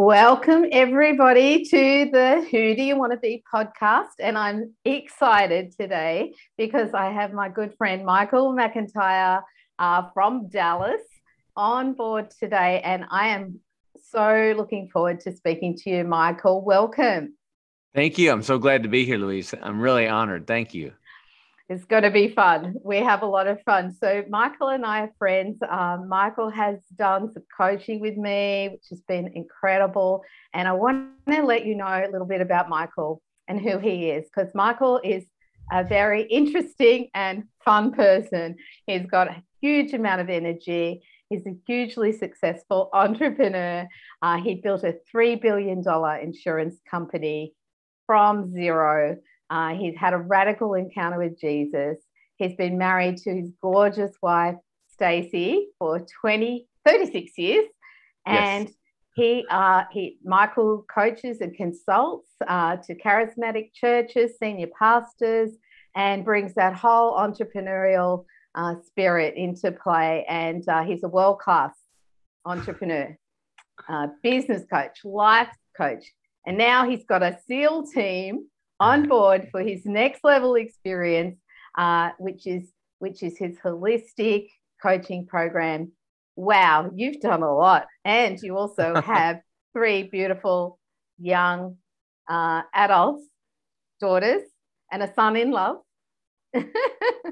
Welcome, everybody, to the Who Do You Want to Be podcast. And I'm excited today because I have my good friend Michael McIntyre uh, from Dallas on board today. And I am so looking forward to speaking to you, Michael. Welcome. Thank you. I'm so glad to be here, Louise. I'm really honored. Thank you. It's going to be fun. We have a lot of fun. So, Michael and I are friends. Um, Michael has done some coaching with me, which has been incredible. And I want to let you know a little bit about Michael and who he is, because Michael is a very interesting and fun person. He's got a huge amount of energy. He's a hugely successful entrepreneur. Uh, he built a $3 billion insurance company from zero. Uh, he's had a radical encounter with Jesus. He's been married to his gorgeous wife, Stacy, for 20, 36 years. And yes. he, uh, he, Michael coaches and consults uh, to charismatic churches, senior pastors, and brings that whole entrepreneurial uh, spirit into play. And uh, he's a world class entrepreneur, uh, business coach, life coach. And now he's got a SEAL team on board for his next level experience, uh, which is which is his holistic coaching program. Wow, you've done a lot, and you also have three beautiful young uh, adults, daughters, and a son in love.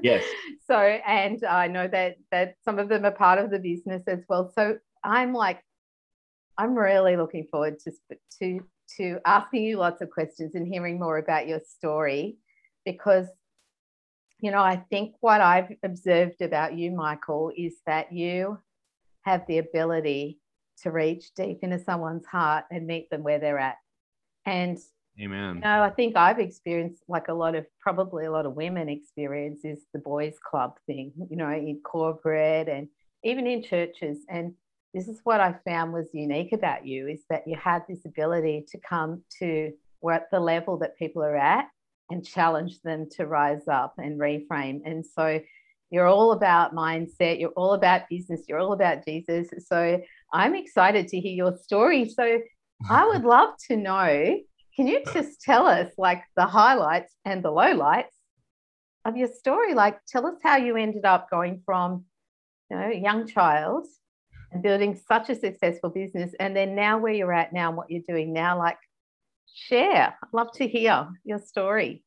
yes. So, and I know that that some of them are part of the business as well. So I'm like, I'm really looking forward to to to asking you lots of questions and hearing more about your story because you know i think what i've observed about you michael is that you have the ability to reach deep into someone's heart and meet them where they're at. And amen. you know i think i've experienced like a lot of probably a lot of women experience is the boys club thing you know in corporate and even in churches. And this is what I found was unique about you is that you had this ability to come to where at the level that people are at and challenge them to rise up and reframe. And so you're all about mindset, you're all about business, you're all about Jesus. So I'm excited to hear your story. So I would love to know can you just tell us like the highlights and the lowlights of your story? Like tell us how you ended up going from you know, a young child and building such a successful business. And then now where you're at now and what you're doing now, like share. I'd love to hear your story.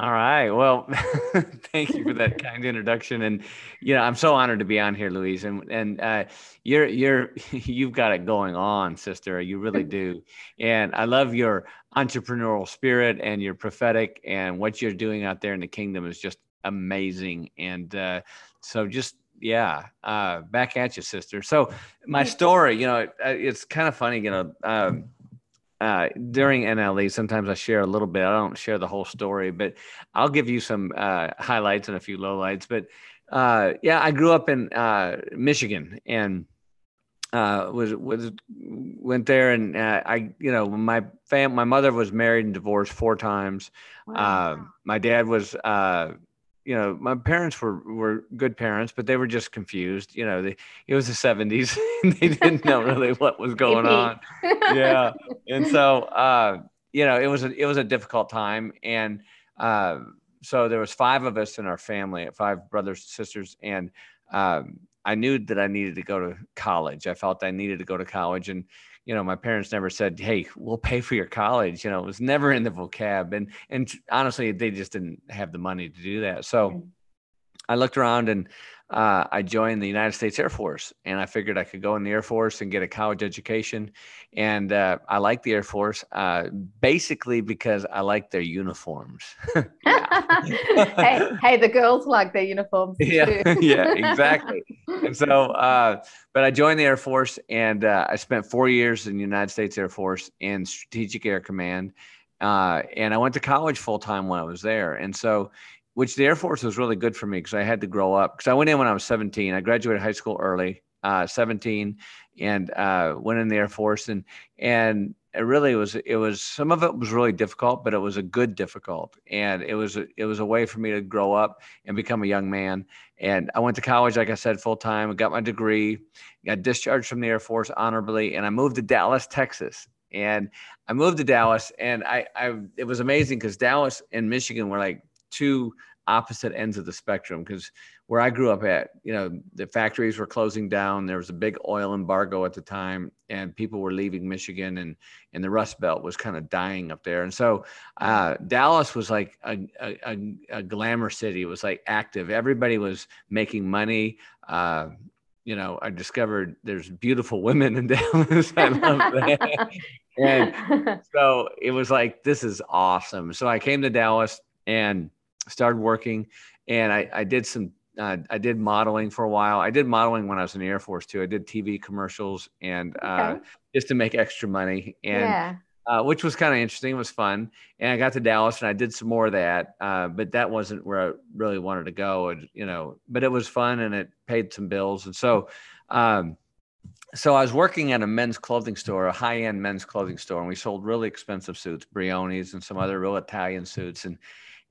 All right. Well, thank you for that kind introduction, and you know I'm so honored to be on here, Louise. And and uh, you're you're you've got it going on, sister. You really do. And I love your entrepreneurial spirit and your prophetic and what you're doing out there in the kingdom is just amazing. And uh, so just yeah, uh, back at you, sister. So my story, you know, uh, it's kind of funny, you know. Um, uh, during NLE, sometimes I share a little bit. I don't share the whole story, but I'll give you some uh, highlights and a few lowlights. But uh, yeah, I grew up in uh, Michigan and uh, was was went there, and uh, I, you know, my fam, my mother was married and divorced four times. Wow. my dad was you know, my parents were were good parents, but they were just confused. You know, they, it was the '70s; they didn't know really what was going on. Yeah, and so uh, you know, it was a it was a difficult time, and uh, so there was five of us in our family, five brothers and sisters, and um, I knew that I needed to go to college. I felt I needed to go to college, and you know, my parents never said, "Hey, we'll pay for your college." You know, it was never in the vocab, and and honestly, they just didn't have the money to do that. So, mm. I looked around and uh, I joined the United States Air Force, and I figured I could go in the Air Force and get a college education. And uh, I like the Air Force uh, basically because I like their uniforms. hey, hey, the girls like their uniforms. Yeah, yeah, exactly. and so, uh, but I joined the Air Force, and uh, I spent four years in the United States Air Force in Strategic Air Command. Uh, and I went to college full time when I was there. And so which the Air Force was really good for me because I had to grow up. Because I went in when I was 17. I graduated high school early, uh, 17, and uh, went in the Air Force. And and it really was it was some of it was really difficult but it was a good difficult and it was a, it was a way for me to grow up and become a young man and i went to college like i said full time got my degree got discharged from the air force honorably and i moved to dallas texas and i moved to dallas and i, I it was amazing because dallas and michigan were like two opposite ends of the spectrum because where I grew up at, you know, the factories were closing down. There was a big oil embargo at the time, and people were leaving Michigan, and and the Rust Belt was kind of dying up there. And so uh, Dallas was like a, a, a, glamour city. It was like active. Everybody was making money. Uh, you know, I discovered there's beautiful women in Dallas. I love that. and so it was like, this is awesome. So I came to Dallas and started working and I, I did some uh, I did modeling for a while. I did modeling when I was in the Air Force too. I did TV commercials and uh, just to make extra money, and yeah. uh, which was kind of interesting. It was fun, and I got to Dallas and I did some more of that. Uh, but that wasn't where I really wanted to go, and you know. But it was fun and it paid some bills, and so. Um, so I was working at a men's clothing store, a high-end men's clothing store, and we sold really expensive suits, Brioni's and some other real Italian suits, and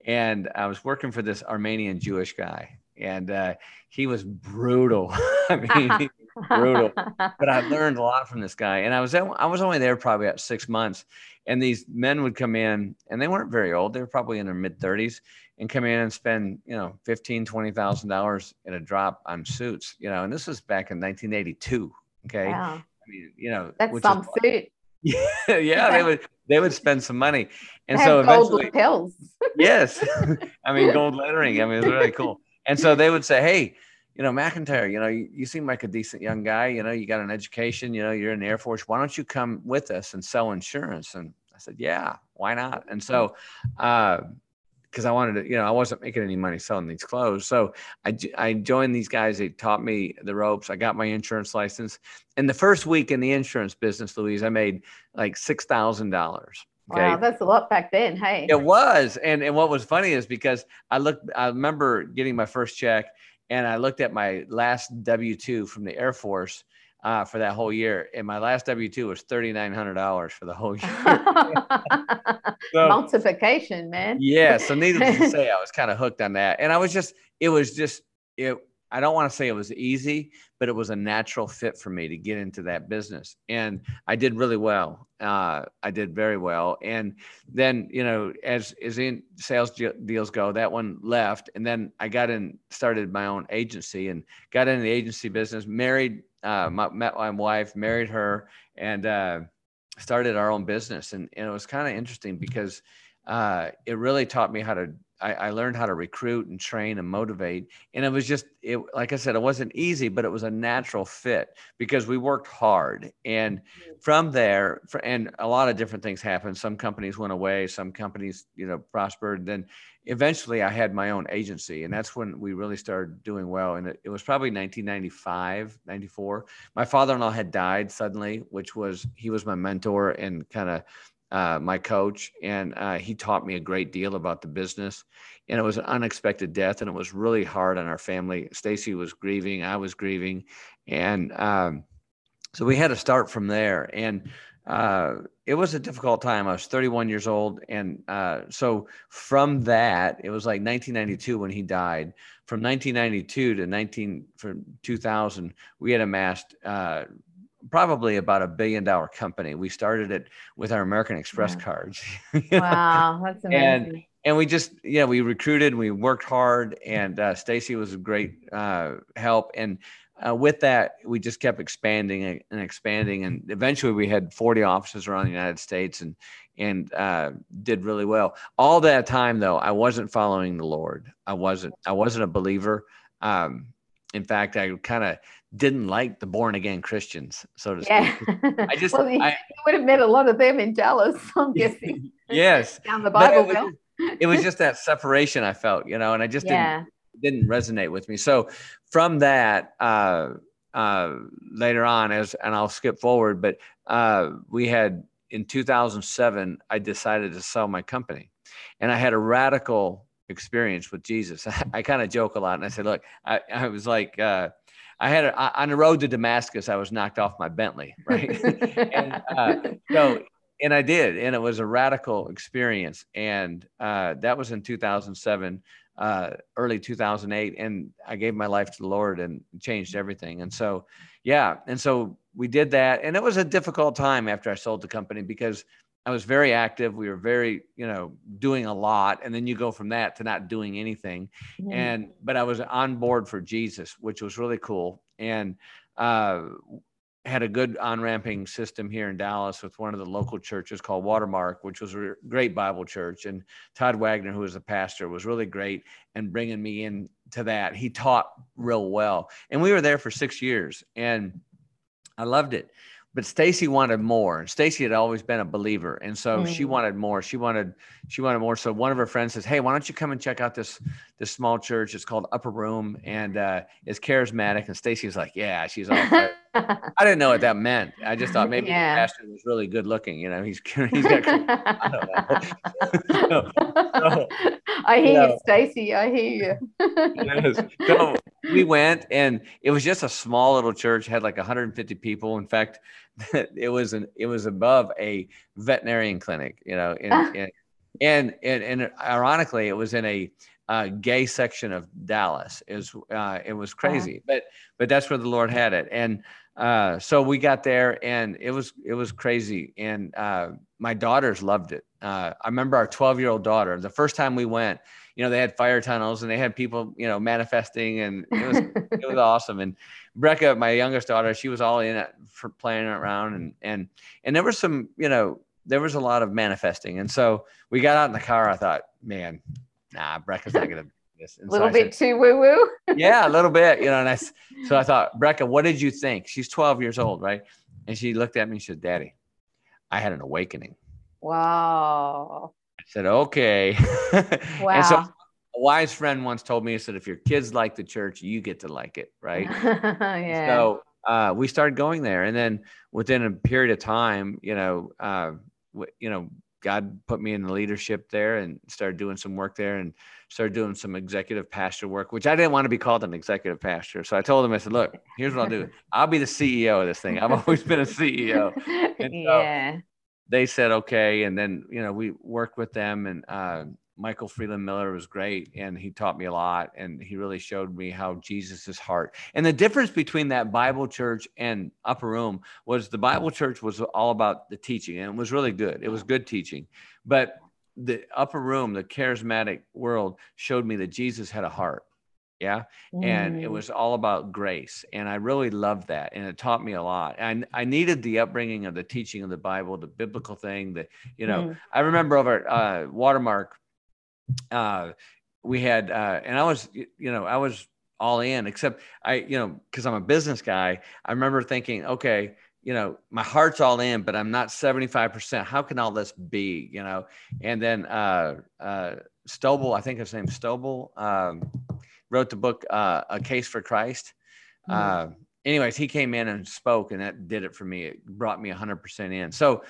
and I was working for this Armenian Jewish guy, and uh, he was brutal. I mean, brutal. But I learned a lot from this guy, and I was I was only there probably about six months, and these men would come in, and they weren't very old; they were probably in their mid thirties, and come in and spend you know fifteen twenty thousand dollars in a drop on suits, you know, and this was back in 1982. Okay, wow. I mean, you know, that's some suit. Yeah, yeah, they would they would spend some money, and so eventually, pills. yes, I mean gold lettering. I mean it's really cool. And so they would say, hey, you know, McIntyre, you know, you, you, seem like a decent young guy. You know, you got an education. You know, you're in the Air Force. Why don't you come with us and sell insurance? And I said, yeah, why not? And so, uh, because I wanted to, you know, I wasn't making any money selling these clothes. So I, I joined these guys. They taught me the ropes. I got my insurance license. And the first week in the insurance business, Louise, I made like $6,000. Okay. Wow, that's a lot back then. Hey, it was. And and what was funny is because I looked, I remember getting my first check, and I looked at my last W two from the Air Force uh, for that whole year, and my last W two was thirty nine hundred dollars for the whole year. so, Multiplication, man. Yeah. So needless to say, I was kind of hooked on that, and I was just, it was just it I don't want to say it was easy, but it was a natural fit for me to get into that business. And I did really well. Uh, I did very well. And then, you know, as, as in sales deals go, that one left. And then I got in, started my own agency and got into the agency business, married, uh, my, met my wife, married her, and uh, started our own business. And, and it was kind of interesting because uh, it really taught me how to I, I, learned how to recruit and train and motivate. And it was just, it, like I said, it wasn't easy, but it was a natural fit because we worked hard. And mm-hmm. from there, for, and a lot of different things happened. Some companies went away, some companies, you know, prospered. Then eventually I had my own agency. And that's when we really started doing well. And it, it was probably 1995, 94. My father in law had died suddenly, which was, he was my mentor and kind of, uh, my coach, and uh, he taught me a great deal about the business. And it was an unexpected death, and it was really hard on our family. Stacy was grieving, I was grieving, and um, so we had to start from there. And uh, it was a difficult time. I was 31 years old, and uh, so from that, it was like 1992 when he died. From 1992 to 19 from 2000, we had amassed uh, probably about a billion dollar company. We started it with our American Express cards. wow, that's amazing. And, and we just, yeah, we recruited, we worked hard, and uh, Stacy was a great uh, help. And uh, with that, we just kept expanding and expanding, and eventually we had 40 offices around the United States, and and uh, did really well. All that time, though, I wasn't following the Lord. I wasn't. I wasn't a believer. Um, in fact, I kind of didn't like the born again Christians, so to yeah. speak. I just, well, I, you would have met a lot of them in Dallas, I'm guessing. yes. Down the Bible it was, it was just that separation I felt, you know, and I just yeah. didn't, didn't resonate with me. So from that, uh, uh, later on as, and I'll skip forward, but, uh, we had in 2007, I decided to sell my company and I had a radical experience with Jesus. I, I kind of joke a lot and I said, look, I, I was like, uh, I had a, on the road to Damascus, I was knocked off my Bentley, right? and uh, so and I did, and it was a radical experience. And uh, that was in 2007, uh, early 2008, and I gave my life to the Lord and changed everything. And so, yeah, and so we did that, and it was a difficult time after I sold the company because I was very active. We were very, you know, doing a lot, and then you go from that to not doing anything. And but I was on board for Jesus, which was really cool. And uh, had a good on ramping system here in Dallas with one of the local churches called Watermark, which was a great Bible church. And Todd Wagner, who was the pastor, was really great and bringing me in to that. He taught real well. And we were there for six years and I loved it but Stacy wanted more. Stacy had always been a believer. And so mm-hmm. she wanted more. She wanted, she wanted more. So one of her friends says, Hey, why don't you come and check out this, this small church? It's called Upper Room and uh, it's charismatic. And Stacy's like, Yeah, she's all I didn't know what that meant. I just thought maybe yeah. the pastor was really good looking. You know, he's he's got. I don't know. so, so, I hear you, know, Stacy. I hear you. yes. So we went, and it was just a small little church. Had like 150 people. In fact, it was an it was above a veterinarian clinic. You know, and and, and and ironically, it was in a uh, gay section of Dallas. Is uh, it was uh-huh. crazy, but but that's where the Lord had it, and uh, so we got there and it was it was crazy and uh, my daughters loved it uh, i remember our 12 year old daughter the first time we went you know they had fire tunnels and they had people you know manifesting and it was it was awesome and brecca my youngest daughter she was all in it for playing around and and and there was some you know there was a lot of manifesting and so we got out in the car i thought man nah brecca's not gonna this a little so bit said, too woo woo. yeah, a little bit, you know. And I, so I thought, Brecca, what did you think? She's 12 years old, right? And she looked at me and said, Daddy, I had an awakening. Wow. Said, okay. Wow. and so a wise friend once told me, he said, if your kids like the church, you get to like it, right? yeah. So uh, we started going there. And then within a period of time, you know, uh, you know, God put me in the leadership there and started doing some work there and started doing some executive pastor work, which I didn't want to be called an executive pastor. So I told him, I said, look, here's what I'll do. I'll be the CEO of this thing. I've always been a CEO. And yeah. They said, okay. And then, you know, we worked with them and, uh, Michael Freeland Miller was great and he taught me a lot and he really showed me how Jesus's heart. And the difference between that Bible church and Upper Room was the Bible church was all about the teaching and it was really good. It was good teaching. But the Upper Room, the charismatic world showed me that Jesus had a heart. Yeah. Mm. And it mm. was all about grace. And I really loved that. And it taught me a lot. And I needed the upbringing of the teaching of the Bible, the biblical thing that, you know, mm. I remember over at uh, Watermark, uh, we had, uh, and I was, you know, I was all in, except I, you know, because I'm a business guy. I remember thinking, okay, you know, my heart's all in, but I'm not 75%. How can all this be, you know? And then uh, uh, Stovall, I think his name's Stovall, um, wrote the book, uh, A Case for Christ. Mm-hmm. Uh, anyways, he came in and spoke, and that did it for me. It brought me 100% in. So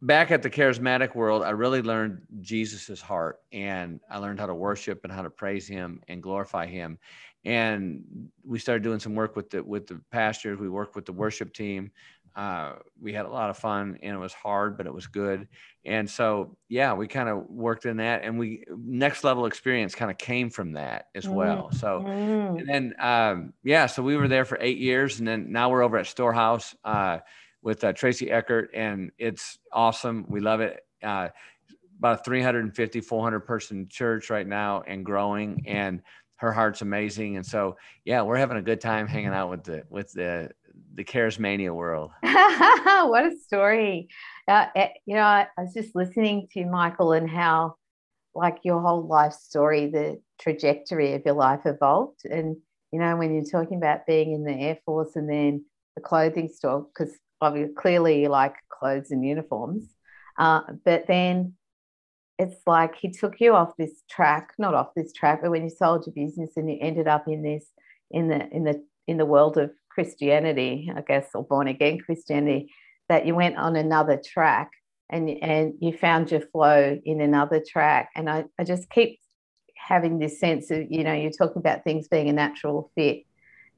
back at the charismatic world, I really learned Jesus's heart and I learned how to worship and how to praise him and glorify him. And we started doing some work with the with the pastors. We worked with the worship team. Uh, we had a lot of fun and it was hard, but it was good. And so, yeah, we kind of worked in that and we next level experience kind of came from that as well. So, mm-hmm. and then, um, yeah, so we were there for eight years and then now we're over at Storehouse. Uh, with uh, Tracy Eckert, and it's awesome. We love it. Uh, about a 350, 400 person church right now and growing, and her heart's amazing. And so, yeah, we're having a good time hanging out with the with the the charismania world. what a story! Uh, eh, you know, I, I was just listening to Michael and how, like, your whole life story, the trajectory of your life evolved, and you know, when you're talking about being in the Air Force and then the clothing store, because obviously clearly you like clothes and uniforms. Uh, but then it's like he took you off this track, not off this track, but when you sold your business and you ended up in this in the in the in the world of Christianity, I guess, or born again Christianity, that you went on another track and and you found your flow in another track. And I, I just keep having this sense of, you know, you're talking about things being a natural fit.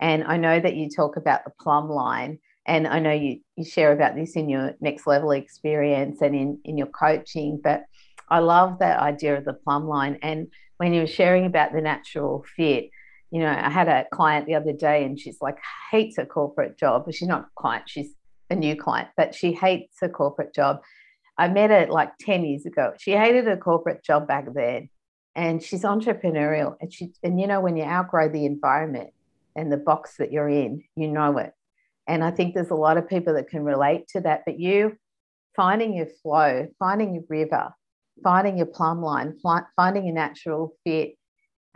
And I know that you talk about the plumb line and I know you you share about this in your next level experience and in in your coaching, but I love that idea of the plumb line. And when you were sharing about the natural fit, you know, I had a client the other day and she's like hates a corporate job, she's not a client, she's a new client, but she hates a corporate job. I met her like 10 years ago. She hated a corporate job back then. And she's entrepreneurial. And she and you know, when you outgrow the environment and the box that you're in, you know it. And I think there's a lot of people that can relate to that. But you finding your flow, finding your river, finding your plumb line, finding a natural fit.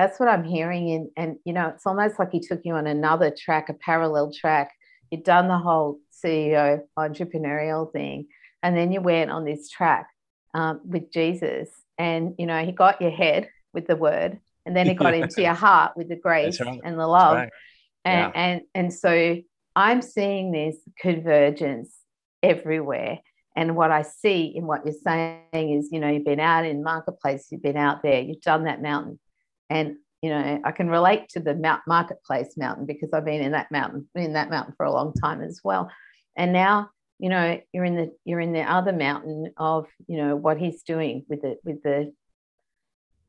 That's what I'm hearing. And, and, you know, it's almost like he took you on another track, a parallel track. You'd done the whole CEO entrepreneurial thing. And then you went on this track um, with Jesus. And, you know, he got your head with the word, and then he got into your heart with the grace right. and the love. Right. And, yeah. and, and so I'm seeing this convergence everywhere. And what I see in what you're saying is, you know, you've been out in marketplace, you've been out there, you've done that mountain. And, you know, I can relate to the mount marketplace mountain because I've been in that mountain, in that mountain for a long time as well. And now, you know, you're in the you're in the other mountain of, you know, what he's doing with the with the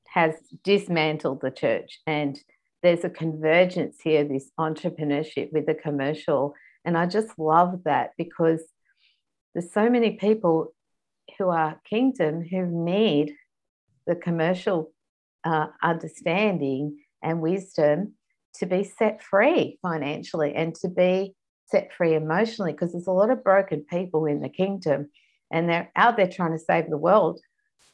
has dismantled the church. And there's a convergence here, this entrepreneurship with the commercial. And I just love that because there's so many people who are kingdom who need the commercial uh, understanding and wisdom to be set free financially and to be set free emotionally because there's a lot of broken people in the kingdom and they're out there trying to save the world.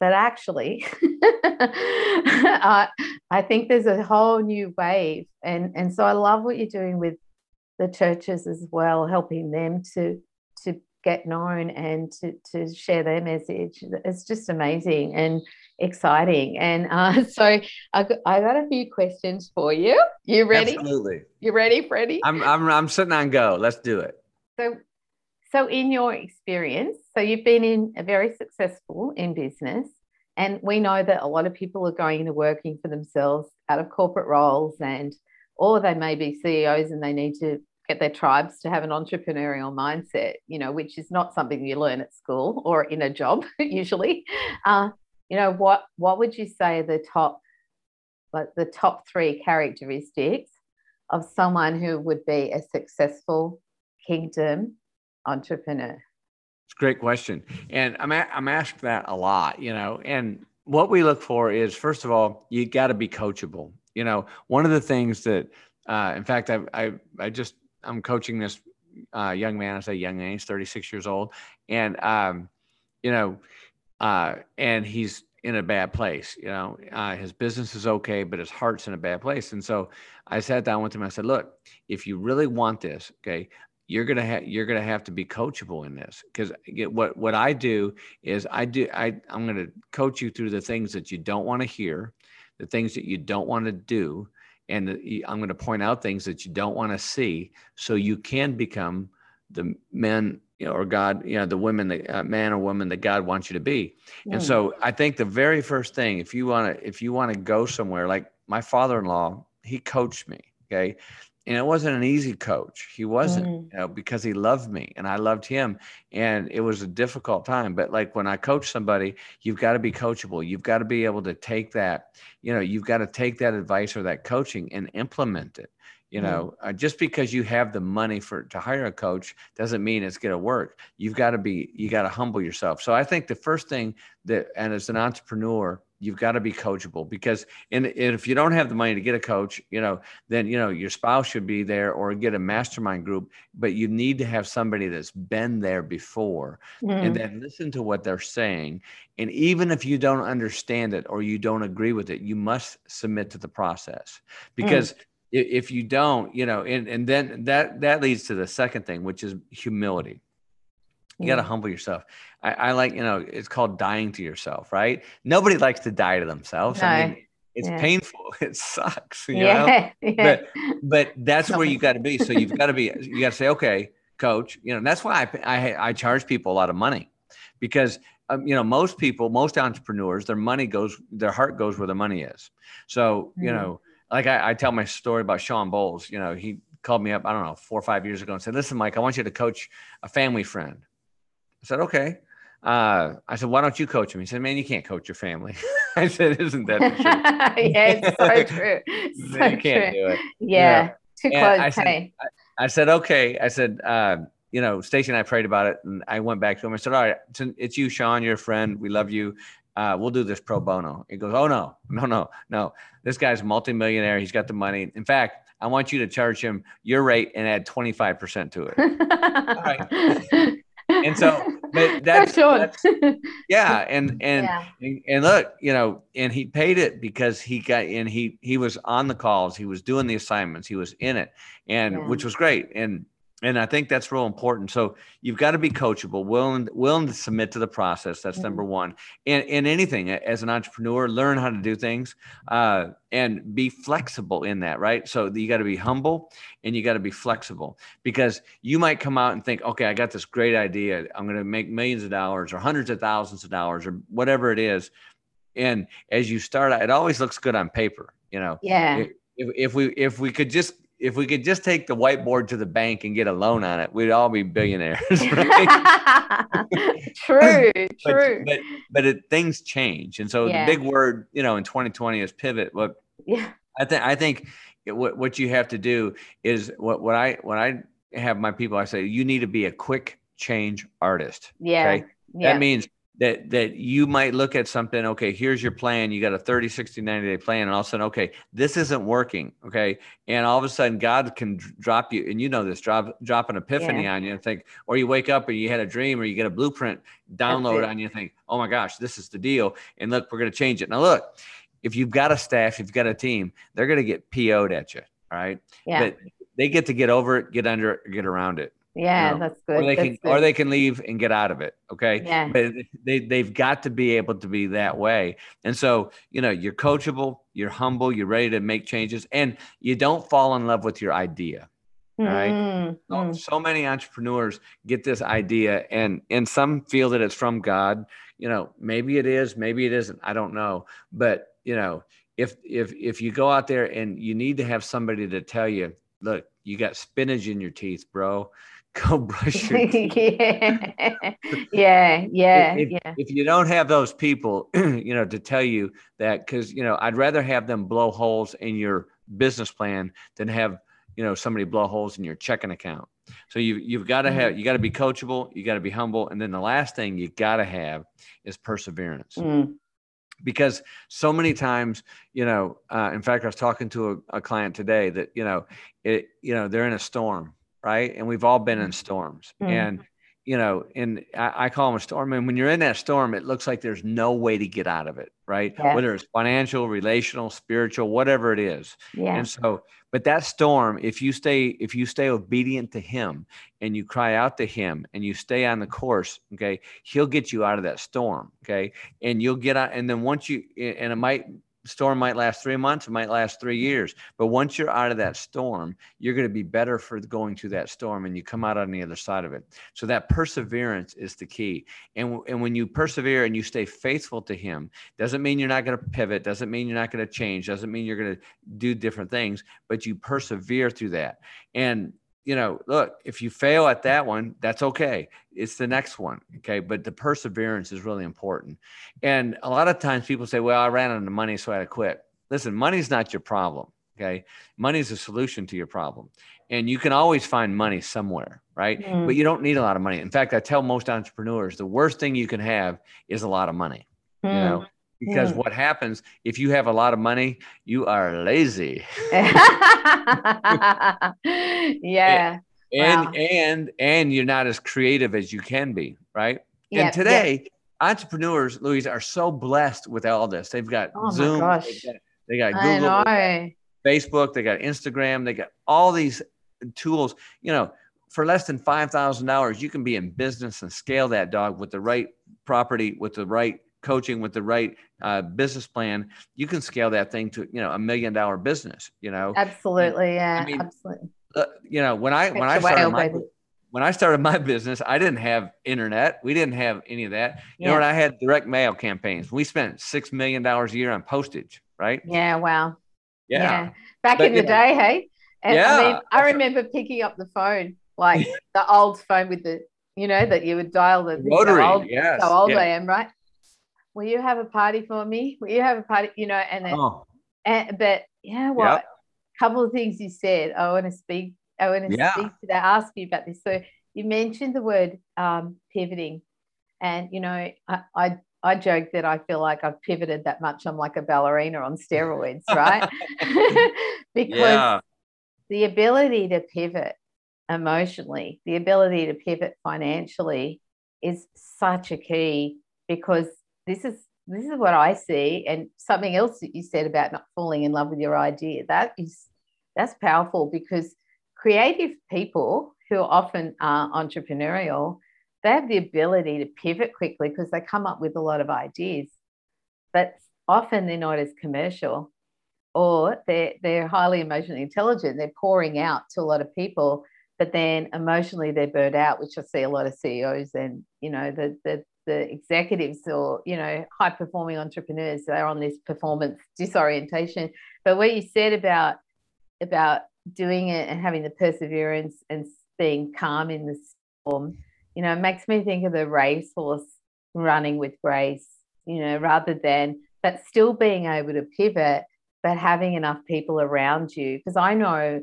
But actually uh, i think there's a whole new wave. And and so i love what you're doing with the churches as well helping them to to get known and to, to share their message. It's just amazing. And exciting. And uh, so I got, I got a few questions for you. You ready? Absolutely. You ready, Freddie? I'm, I'm, I'm sitting on go. Let's do it. So, so in your experience, so you've been in a very successful in business, and we know that a lot of people are going into working for themselves out of corporate roles and or they may be CEOs and they need to get their tribes to have an entrepreneurial mindset, you know, which is not something you learn at school or in a job usually. Uh, you know, what what would you say the top, like the top three characteristics of someone who would be a successful kingdom entrepreneur? It's a great question, and I'm a, I'm asked that a lot, you know, and what we look for is first of all, you got to be coachable. You know, one of the things that uh, in fact, I, I, I just I'm coaching this uh, young man. I say young man. He's 36 years old, and um, you know, uh, and he's in a bad place. You know, uh, his business is okay, but his heart's in a bad place. And so I sat down with him. I said, "Look, if you really want this, okay." You're gonna have you're gonna have to be coachable in this because what what I do is I do I I'm gonna coach you through the things that you don't want to hear, the things that you don't want to do, and I'm to point out things that you don't want to see, so you can become the men you know, or God, you know, the women, the uh, man or woman that God wants you to be. And so I think the very first thing, if you want to, if you want to go somewhere, like my father-in-law, he coached me. Okay and it wasn't an easy coach. He wasn't, mm. you know, because he loved me and I loved him, and it was a difficult time. But like when I coach somebody, you've got to be coachable. You've got to be able to take that, you know, you've got to take that advice or that coaching and implement it. You mm. know, mm. uh, just because you have the money for to hire a coach doesn't mean it's going to work. You've got to be, you got to humble yourself. So I think the first thing that, and as an entrepreneur, you've got to be coachable because in, if you don't have the money to get a coach you know then you know your spouse should be there or get a mastermind group but you need to have somebody that's been there before mm. and then listen to what they're saying and even if you don't understand it or you don't agree with it you must submit to the process because mm. If you don't you know and, and then that that leads to the second thing which is humility you got to humble yourself. I, I, like, you know, it's called dying to yourself, right? Nobody likes to die to themselves. No. I mean, it's yeah. painful. It sucks. You yeah. know? yeah. But but that's where you got to be. So you've got to be. You got to say, okay, coach. You know, that's why I I, I charge people a lot of money because um, you know most people, most entrepreneurs, their money goes, their heart goes where the money is. So you mm-hmm. know, like I, I tell my story about Sean Bowles. You know, he called me up, I don't know, four or five years ago and said, listen, Mike, I want you to coach a family friend. I said, okay. Uh, I said, why don't you coach him? He said, man, you can't coach your family. I said, isn't that true? yeah, it's so true. So you can't true. do it. Yeah, know, too close. I said- hey. I said, okay. I said, uh, you know, Stacy and I prayed about it, and I went back to him. I said, all right, it's, it's you, Sean. You're a friend. We love you. Uh, we'll do this pro bono. He goes, oh no, no, no, no. This guy's a multimillionaire. He's got the money. In fact, I want you to charge him your rate and add 25% to it. And so, but that's, Sure. that's yeah. And, and, yeah. and, and look, you know, and he paid it because he got and he he was on the calls, he was doing the assignments, he was in it, and Yeah. which was great. And and I think that's real important. So you've got to be coachable, willing willing to submit to the process. That's number one. And in anything as an entrepreneur, learn how to do things uh, and be flexible in that. Right. So you got to be humble and you got to be flexible because you might come out and think, okay, I got this great idea. I'm going to make millions of dollars or hundreds of thousands of dollars or whatever it is. And as you start out, it always looks good on paper. You know, Yeah. if, if we if we could just if we could just take the whiteboard to the bank and get a loan on it, we'd all be billionaires. Right? true. but, True. but but it, things change, and so Yeah. the big word, you know, in 2020 is pivot. But yeah. I think I think it- what what you have to do is what what I when I have my people, I say you need to be a quick change artist. Yeah. Okay? Yeah. That means that that you might look at something, okay, here's your plan. You got a 30, 60, 90 day plan, and all of a sudden, okay, this isn't working. Okay. And all of a sudden God can drop you, and you know this, drop drop an epiphany on you and think, or you wake up or you had a dream or you get a blueprint download on you and think, oh my gosh, this is the deal. And look, we're gonna change it. Now look, if you've got a staff, if you've got a team, they're gonna get PO'd at you. All right. yeah. But they get to get over it, get under it, get around it yeah. know, That's good. or they that's can good. or they can leave and get out of it okay Yeah. but they they've got to be able to be that way and so you know you're coachable you're humble you're ready to make changes and you don't fall in love with your idea right. Mm, so, mm. so many entrepreneurs get this idea and and some feel that it's from god you know maybe it is maybe it isn't i don't know but you know if if if you go out there and you need to have somebody to tell you look you got spinach in your teeth bro go brush your teeth yeah. yeah. Yeah. if, yeah. if you don't have those people, you know, to tell you that, because you know, I'd rather have them blow holes in your business plan than have you know somebody blow holes in your checking account. So you you've got to have you got to be coachable, you got to be humble, and then the last thing you got to have is perseverance Mm, because so many times you know uh, in fact i was talking to a, a client today that you know it you know they're in a storm right? And we've all been in storms. Mm. and you know and I, I call them a storm and when you're in that storm it looks like there's no way to get out of it right Yeah. whether it's financial relational spiritual whatever it is yeah. and so, but that storm, if you stay, if you stay obedient to him and you cry out to him and you stay on the course, okay, he'll get you out of that storm. Okay. And you'll get out. And then once you, and it might, storm might last three months, it might last three years. But once you're out of that storm, you're going to be better for going through that storm and you come out on the other side of it. So that perseverance is the key. And, and when you persevere and you stay faithful to him, doesn't mean you're not going to pivot, doesn't mean you're not going to change, doesn't mean you're going to do different things, but you persevere through that. And you know, look, if you fail at that one, that's okay. It's the next one. Okay. But the perseverance is really important. And a lot of times people say, well, I ran out of money, so I had to quit. Listen, money's not your problem. Okay. Money's a solution to your problem. And you can always find money somewhere, right? Mm. But you don't need a lot of money. In fact, I tell most entrepreneurs the worst thing you can have is a lot of money, you Mm. know, because Mm. what happens if you have a lot of money, you are lazy. yeah. and Wow. and and you're not as creative as you can be right Yeah, and today entrepreneurs louise are so blessed with all this they've got Oh zoom they've got, they got google they got facebook they got instagram they got all these tools you know for less than $5000 you can be in business and scale that dog with the right property with the right coaching with the right uh, business plan you can scale that thing to you know a million dollar business you know Absolutely. Yeah. mean, absolutely. Uh, you know when i when i started my, when I started my business, I didn't have internet. We didn't have any of that. You know and? I had direct mail campaigns. We spent six million dollars a year on postage, right? Yeah. Wow. Yeah. Back But, in the know- day, hey. And yeah. I mean, I remember picking up the phone, like the old phone with the, you know, that you would dial the rotary. Old, yes. so old yeah. I am, right? Will you have a party for me? Will you have a party? You know, and then, oh. and, but yeah, what? Yep. Couple of things you said. I want to speak. I want to yeah. speak to that. Ask you about this. So you mentioned the word um, pivoting, and you know, I, I I joke that I feel like I've pivoted that much. I'm like a ballerina on steroids, right? because yeah. the ability to pivot emotionally, the ability to pivot financially is such a key because this is this is what I see. And something else that you said about not falling in love with your idea, that is that's powerful because creative people who often are entrepreneurial they have the ability to pivot quickly because they come up with a lot of ideas, but often they're not as commercial or they're, they're highly emotionally intelligent. They're pouring out to a lot of people, but then emotionally they're burnt out, which I see a lot of CEOs and, you know, the, the, the executives or, you know, high performing entrepreneurs, they're on this performance disorientation. But what you said about, about doing it and having the perseverance and being calm in the storm, you know, it makes me think of the racehorse running with grace, you know, rather than but still being able to pivot, but having enough people around you. Because I know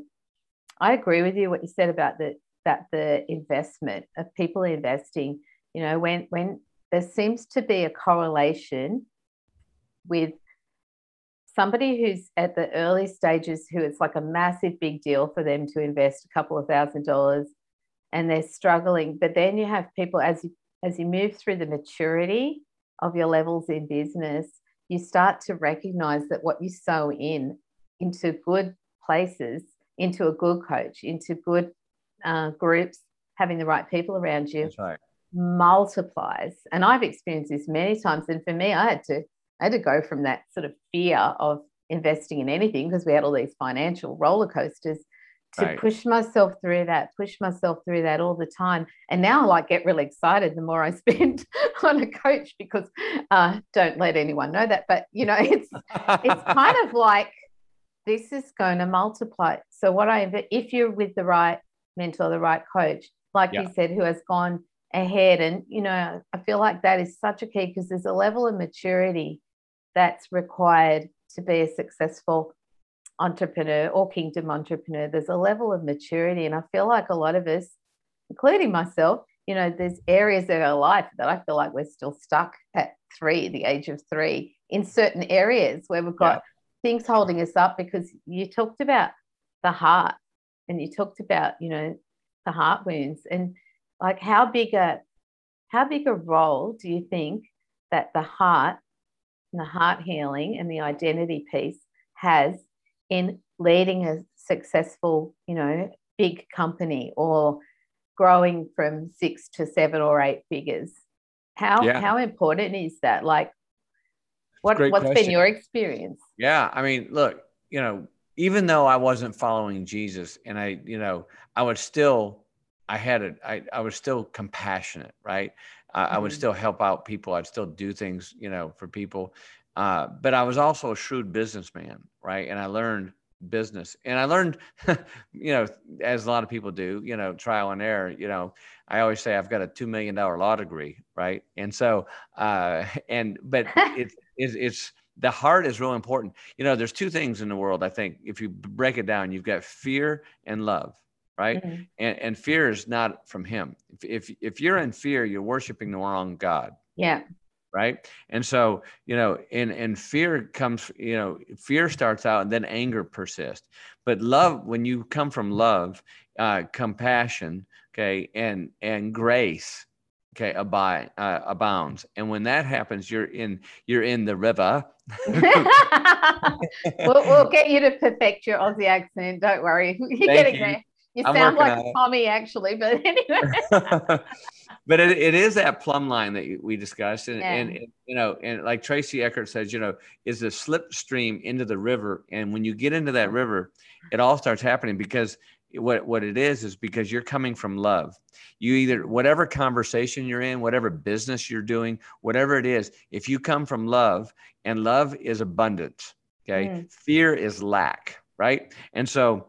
I agree with you what you said about the that the investment of people investing, you know, when when there seems to be a correlation with somebody who's at the early stages who it's like a massive big deal for them to invest a couple of thousand dollars and they're struggling. But then you have people as you as you move through the maturity of your levels in business, you start to recognize that what you sow in into good places, into a good coach, into good uh, groups, having the right people around you, right. multiplies. And I've experienced this many times. And for me, I had to I had to go from that sort of fear of investing in anything because we had all these financial roller coasters to right. push myself through that, push myself through that all the time. And now I like get really excited the more I spend on a coach because uh, don't let anyone know that. But you know, it's it's kind of like this is going to multiply. So what I if you're with the right mentor, the right coach, like yeah. you said, who has gone ahead, and you know, I feel like that is such a key because there's a level of maturity that's required to be a successful entrepreneur or kingdom entrepreneur, there's a level of maturity. And I feel like a lot of us, including myself, you know, there's areas of our life that I feel like we're still stuck at three, the age of three, in certain areas where we've got yeah. things holding us up because you talked about the heart and you talked about, you know, the heart wounds and like how big a how big a role do you think that the heart and the heart healing and the identity piece has in leading a successful, you know, big company or growing from six to seven or eight figures? How yeah. how important is that? Like what what's question. been your experience? Yeah, I mean, look, you know, even though I wasn't following Jesus and I, you know, I was still I had it, I, I was still compassionate, right? Mm-hmm. I would mm-hmm. still help out people. I'd still do things, you know, for people. Uh, but I was also a shrewd businessman, right? And I learned business and I learned, you know, as a lot of people do, you know, trial and error, you know, I always say I've got a $2 million law degree. Right. And so, uh, and, but it's, it's, it's, the heart is real important. You know, there's two things in the world. I think if you break it down, you've got fear and love right? Mm-hmm. and, and fear is not from him. If, if if you're in fear you're worshiping the wrong god yeah. right? And so you know and and fear comes you know fear starts out and then anger persists. But love when you come from love uh compassion okay and and grace okay abide uh, abounds. And when that happens you're in you're in the river. We'll, we'll, get you to perfect your aussie accent. Don't worry. You're Thank getting you. there you sound like Tommy, actually, but anyway. but it, it is that plumb line that we discussed, and, yeah. and, and, you know, and like Tracy Eckert says, you know, is a slipstream into the river, and when you get into that river, it all starts happening because what what it is is because you're coming from love. You either whatever conversation you're in, whatever business you're doing, whatever it is, if you come from love, and love is abundance, okay, mm. fear is lack, right, and so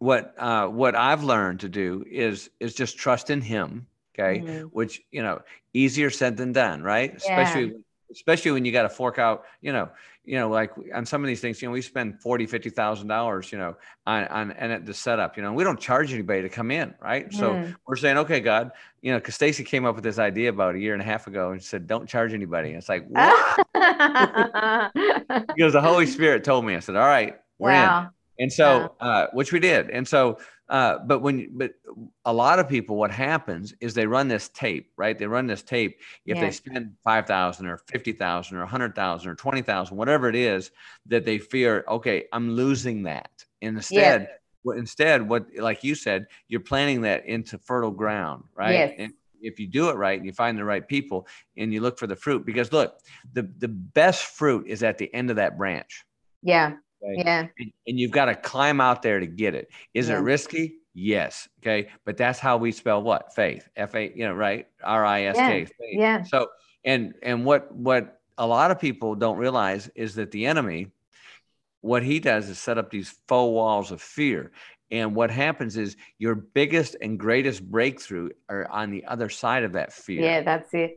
what uh, what I've learned to do is is just trust in Him. Okay, mm-hmm. which you know easier said than done, right? Yeah. Especially especially when you got to fork out, you know, you know, like on some of these things, you know, we spend forty, fifty thousand dollars, you know, on on and at the setup, you know, we don't charge anybody to come in, right? Mm. So we're saying, okay, God, you know, because Stacy came up with this idea about a year and a half ago and said, don't charge anybody. And it's like, what? because the Holy Spirit told me. I said, all right, we're wow. in. And so, uh, which we did. And so, uh, but when, but a lot of people, what happens is they run this tape, right? They run this tape. If yeah. they spend 5,000 or 50,000 or 100,000 or 20,000, whatever it is that they fear, okay, I'm losing that. Instead, yeah. Instead, what like you said, you're planting that into fertile ground, right? Yes. And if you do it right and you find the right people and you look for the fruit, because look, the the best fruit is at the end of that branch. Yeah. Okay? Yeah. And, and, you've got to climb out there to get it. Is yeah. it risky? Yes. Okay. But that's how we spell what? Faith. F A, you know, right? R I S K. Yeah. yeah. So and and what what a lot of people don't realize is that the enemy, what he does is set up these faux walls of fear. And what happens is your biggest and greatest breakthrough are on the other side of that fear. Yeah, that's it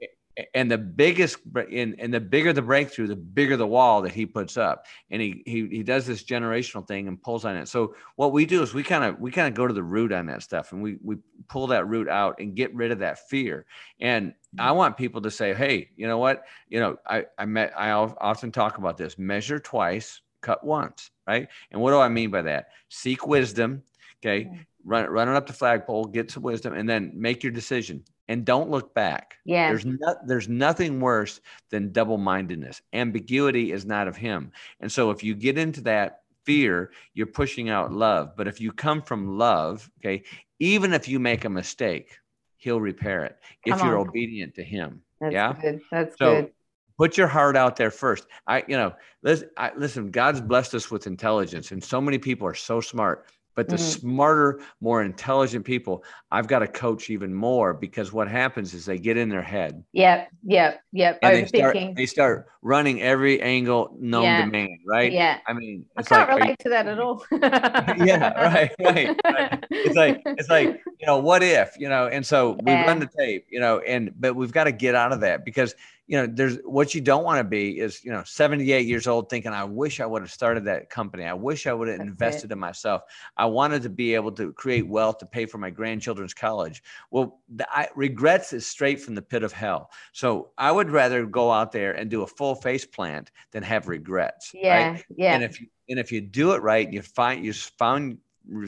and the biggest and, and the bigger the breakthrough the bigger the wall that he puts up. And he, he he does this generational thing and pulls on it. So what we do is we kind of we kind of go to the root on that stuff and we we pull that root out and get rid of that fear. And i mm-hmm. want people to say hey you know what? You know i i met i often talk about this measure twice cut once right? And what do i mean by that? Seek wisdom okay? Run run it up the flagpole get some wisdom and then make your decision and don't look back. Yeah. There's not there's nothing worse than double-mindedness. Ambiguity is not of him. And so if you get into that fear, you're pushing out love. But if you come from love, okay, even if you make a mistake, he'll repair it come if you're obedient to him. That's yeah. Good. That's so, good. Put your heart out there first. I, you know, listen, I, listen. God's blessed us with intelligence, and so many people are so smart but the mm-hmm. smarter, more intelligent people, I've got to coach even more because what happens is they get in their head. Yep, yep, yep. And they start, they start running every angle known yeah. to man, right? Yeah. I mean, I can't like, relate you, to that at all. yeah, right, right, right. It's like it's like you know, what if you know? And so yeah. we run the tape, you know, and but we've got to get out of that because you know, there's what you don't want to be is, you know, 78 years old thinking, I wish I would have started that company. I wish I would have That's invested it. in myself. I wanted to be able to create wealth to pay for my grandchildren's college. Well, the, I, regrets is straight from the pit of hell. So I would rather go out there and do a full face plant than have regrets. Yeah. Right? Yeah. And if you, and if you do it right, you find you found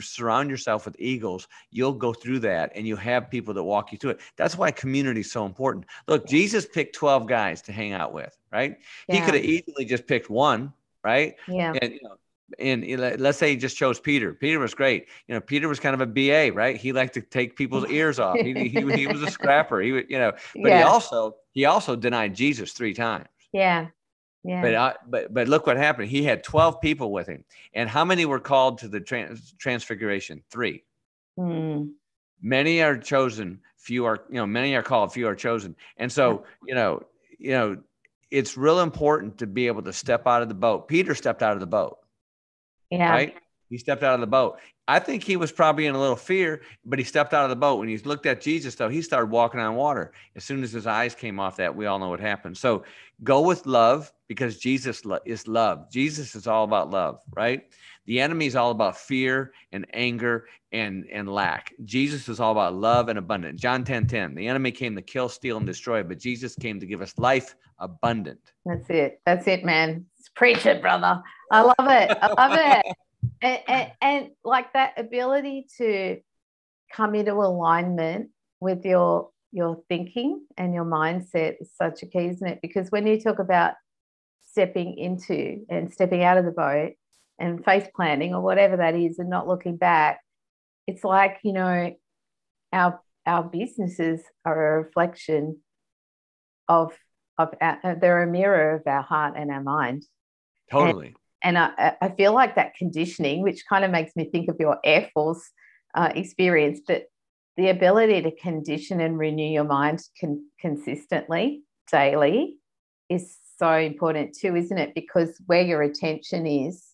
surround yourself with eagles, you'll go through that and you have people that walk you through it. That's why community is so important. Look, Jesus picked 12 guys to hang out with, right? Yeah. He could have easily just picked one, right? Yeah. And, you know, and let's say he just chose Peter. Peter was great. You know, Peter was kind of a BA, right? He liked to take people's ears off. He, he, he was a scrapper. He, would, you know, but yeah. he also he also denied Jesus three times. Yeah. Yeah. But I, but but look what happened. He had 12 people with him. And how many were called to the trans, transfiguration? 3. Mm. Many are chosen, few are, you know, many are called, few are chosen. And so, you know, you know, it's real important to be able to step out of the boat. Peter stepped out of the boat. Yeah. Right? He stepped out of the boat. I think he was probably in a little fear, but he stepped out of the boat. When he looked at Jesus, though, he started walking on water. As soon as his eyes came off that, we all know what happened. So go with love because Jesus is love. Jesus is all about love, right? The enemy is all about fear and anger and, and lack. Jesus is all about love and abundant. John 10 10. The enemy came to kill, steal, and destroy, but Jesus came to give us life abundant. That's it. That's it, man. Preach it, brother. I love it. I love it and, and, and like that ability to come into alignment with your your thinking and your mindset is such a key, isn't it? Because when you talk about stepping into and stepping out of the boat and face planting or whatever that is and not looking back, it's like, you know, our our businesses are a reflection of of our, they're a mirror of our heart and our mind. Totally. And, and I, I feel like that conditioning, which kind of makes me think of your Air Force uh, experience, but the ability to condition and renew your mind con- consistently, daily, is so important too, isn't it? Because where your attention is,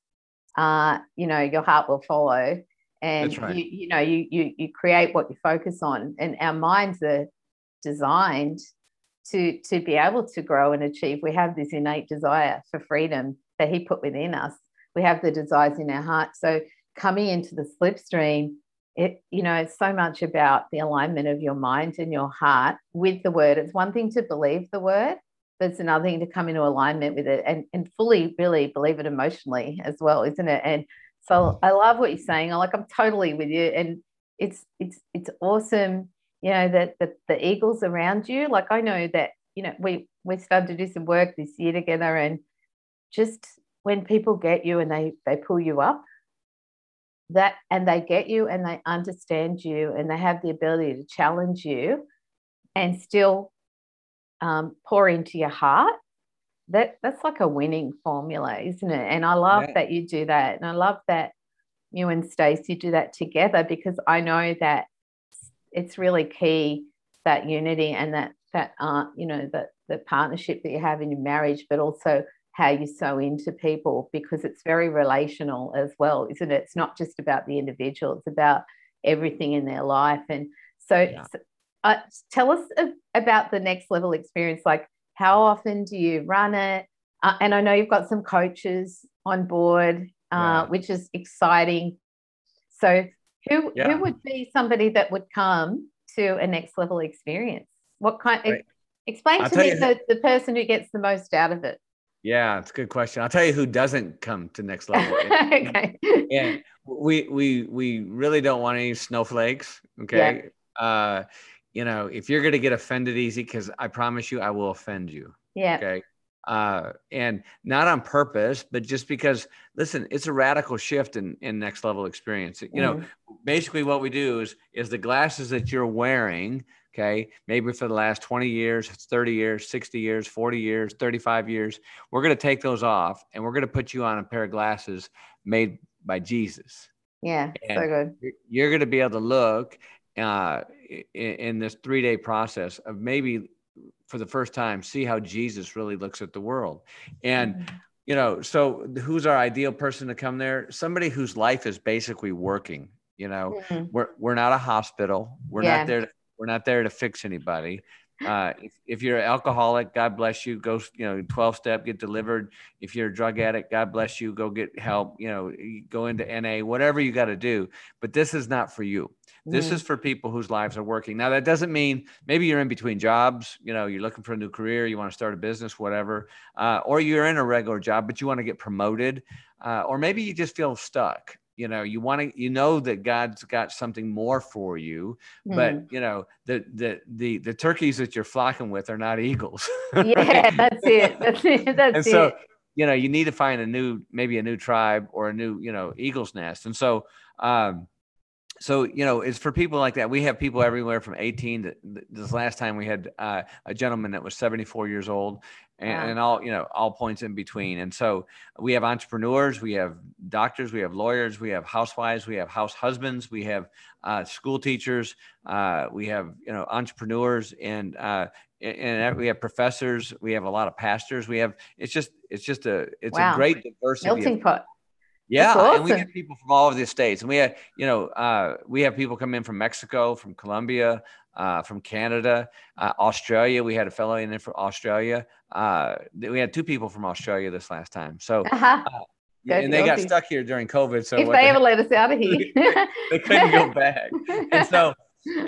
uh, you know, your heart will follow. and right. you, you know you, you you create what you focus on and our minds are designed to to be able to grow and achieve we have this innate desire for freedom that he put within us we have the desires in our heart so coming into the slipstream it you know it's so much about the alignment of your mind and your heart with the word it's one thing to believe the word it's another thing to come into alignment with it and, and fully really believe it emotionally as well isn't it? And so i love what you're saying. I'm like i'm totally with you. And it's it's it's awesome you know that the, the eagles around you. Like i know that you know we we started to do some work this year together and just when people get you and they they pull you up that and they get you and they understand you and they have the ability to challenge you and still um, pour into your heart that that's like a winning formula isn't it and i love yeah. that you do that and i love that you and Stacy do that together because i know that it's really key that unity and that that uh, you know that the partnership that you have in your marriage but also how you sow into people because it's very relational as well, isn't it? It's not just about the individual, it's about everything in their life. And so, yeah. uh, tell us about the next level experience. Like, how often do you run it? Uh, and I know you've got some coaches on board, uh, yeah. which is exciting. So, who yeah. who would be somebody that would come to a next level experience? What kind? Right. Explain I'll to me the, the person who gets the most out of it. Yeah, it's a good question. I'll tell you who doesn't come to next level. okay. And we we we really don't want any snowflakes. Okay. Yeah. Uh, you know, if you're gonna get offended easy, because I promise you, I will offend you. Yeah. Okay. Uh, and not on purpose, but just because, listen, it's a radical shift in, in next level experience. You mm. know, basically what we do is is the glasses that you're wearing okay maybe for the last 20 years 30 years 60 years 40 years 35 years we're going to take those off and we're going to put you on a pair of glasses made by jesus yeah and so good you're going to be able to look uh, in, in this three day process of maybe for the first time see how jesus really looks at the world and mm-hmm. you know so who's our ideal person to come there somebody whose life is basically working you know mm-hmm. we're, we're not a hospital we're yeah. not there to we're not there to fix anybody. Uh, if, if, you're an alcoholic, God bless you. Go, you know, 12 step, get delivered. If you're a drug addict, God bless you. Go get help. You know, go into NA, whatever you got to do. But this is not for you. This mm. is for people whose lives are working. Now, that doesn't mean maybe you're in between jobs. You know, you're looking for a new career, you want to start a business, whatever, uh, or you're in a regular job, but you want to get promoted, uh, or maybe you just feel stuck you know you want to you know that god's got something more for you mm. but hmm. you know the the the the turkeys that you're flocking with are not eagles yeah that's it that's it that's and so you know you need to find a new maybe a new tribe or a new you know eagle's nest and so um so you know it's for people like that we have people everywhere from 18 to this last time we had uh, a gentleman that was 74 years old and, wow. and, all you know all points in between and so we have entrepreneurs we have doctors we have lawyers we have housewives we have house husbands we have uh, school teachers uh, we have you know entrepreneurs and uh, and we have professors we have a lot of pastors we have it's just it's just a it's wow. a great diversity melting pot yeah, awesome. and we get people from all over the states, and we have, you know, uh, we have people come in from Mexico, from Colombia, uh, from Canada, uh, Australia. We had a fellow in there from Australia. Uh, we had two people from Australia this last time. So, uh-huh. Uh, and they got stuck here during COVID. So if they ever let us out of here, they couldn't go back. And so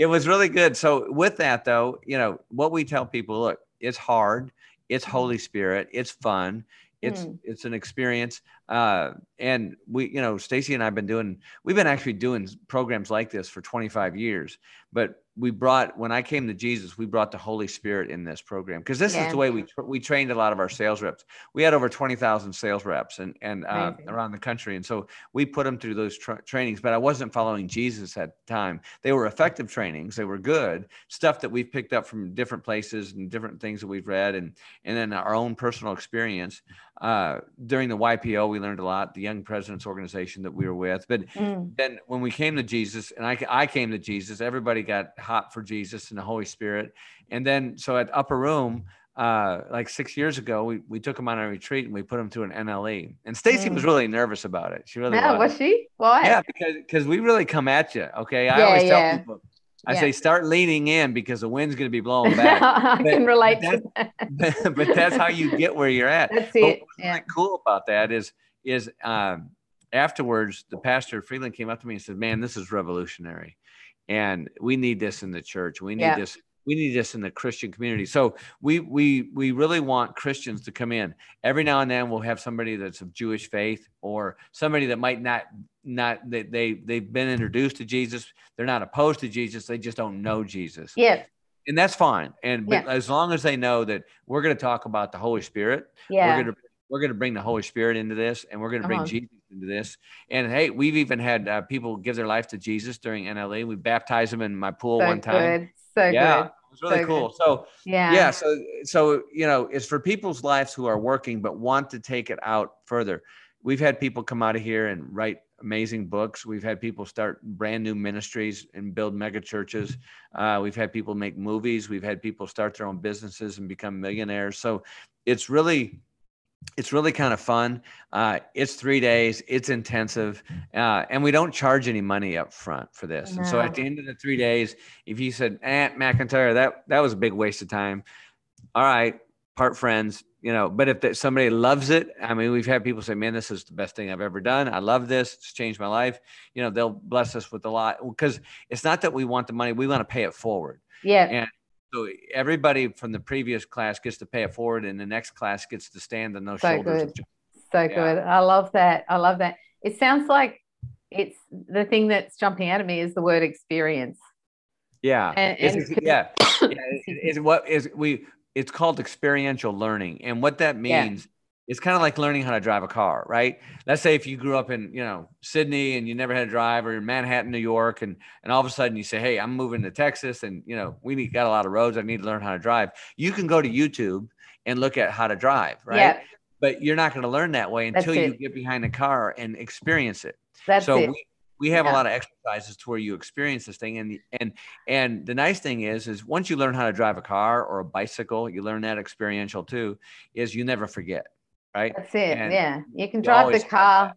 it was really good. So with that though, you know, what we tell people, look, it's hard. It's Holy Spirit. It's fun. It's mm. it's an experience. Uh, and we, you know, stacy and I've been doing. We've been actually doing programs like this for 25 years. But we brought when I came to Jesus, we brought the Holy Spirit in this program because this yeah. is the way we we trained a lot of our sales reps. We had over twenty thousand sales reps and and uh, around the country, and so we put them through those tra- trainings. But I wasn't following Jesus at the time. They were effective trainings. They were good stuff that we've picked up from different places and different things that we've read, and and then our own personal experience. Uh, during the YPO, we learned a lot. The Young Presidents Organization that we were with, but mm. then when we came to Jesus, and I I came to Jesus, everybody got hot for Jesus and the Holy Spirit. And then, so at Upper Room, uh, like six years ago, we, we took him on a retreat and we put him through an NLE. And Stacy mm. was really nervous about it. She really yeah, was. was she? Why? Yeah, because because we really come at you. Okay, I yeah, always tell yeah. people. I yeah. say start leaning in because the wind's going to be blowing back. I but, can relate but to that. but that's how you get where you're at. That's it. what's really cool about that is is um, afterwards the pastor Freeland came up to me and said, "Man, this is revolutionary, and we need this in the church. We need yeah. this we need this in the Christian community. So we we we really want Christians to come in. Every now and then we'll have somebody that's of Jewish faith or somebody that might not not they, they they've been introduced to Jesus. They're not opposed to Jesus. They just don't know Jesus. Yeah. And that's fine. And yeah. as long as they know that we're going to talk about the Holy Spirit, yeah. we're going to we're going to bring the Holy Spirit into this, and we're going to bring uh-huh. Jesus into this. And hey, we've even had uh, people give their life to Jesus during NLE. We baptized them in my pool so one time. Good. So yeah. good. It was really so cool. Good. So yeah, yeah. So so you know, it's for people's lives who are working but want to take it out further. We've had people come out of here and write amazing books. We've had people start brand new ministries and build mega churches. Uh, we've had people make movies. We've had people start their own businesses and become millionaires. So it's really it's really kind of fun. Uh, it's three days. It's intensive, uh, and we don't charge any money up front for this. No. And so at the end of the three days, if you said, "Aunt eh, McIntyre, that that was a big waste of time," all right, part friends, you know. But if that, somebody loves it, I mean, we've had people say, "Man, this is the best thing I've ever done. I love this. It's changed my life." You know, they'll bless us with a lot because it's not that we want the money; we want to pay it forward. Yeah. And so everybody from the previous class gets to pay it forward, and the next class gets to stand on those so shoulders. Good. So yeah. good. I love that. I love that. It sounds like it's the thing that's jumping out of me is the word experience. Yeah. And, and yeah. yeah. It's what is we it's called experiential learning. And what that means it's kind of like learning how to drive a car, right? Let's say if you grew up in, you know, Sydney and you never had a drive or in Manhattan, New York, and and all of a sudden you say, Hey, I'm moving to Texas and you know, we need, got a lot of roads. I need to learn how to drive. You can go to YouTube and look at how to drive, right? Yeah. But you're not going to learn that way until you get behind the car and experience it. That's so it. we we have yeah. a lot of exercises to where you experience this thing and and and the nice thing is is once you learn how to drive a car or a bicycle you learn that experiential too is you never forget right? That's it. And yeah. You can drive the car,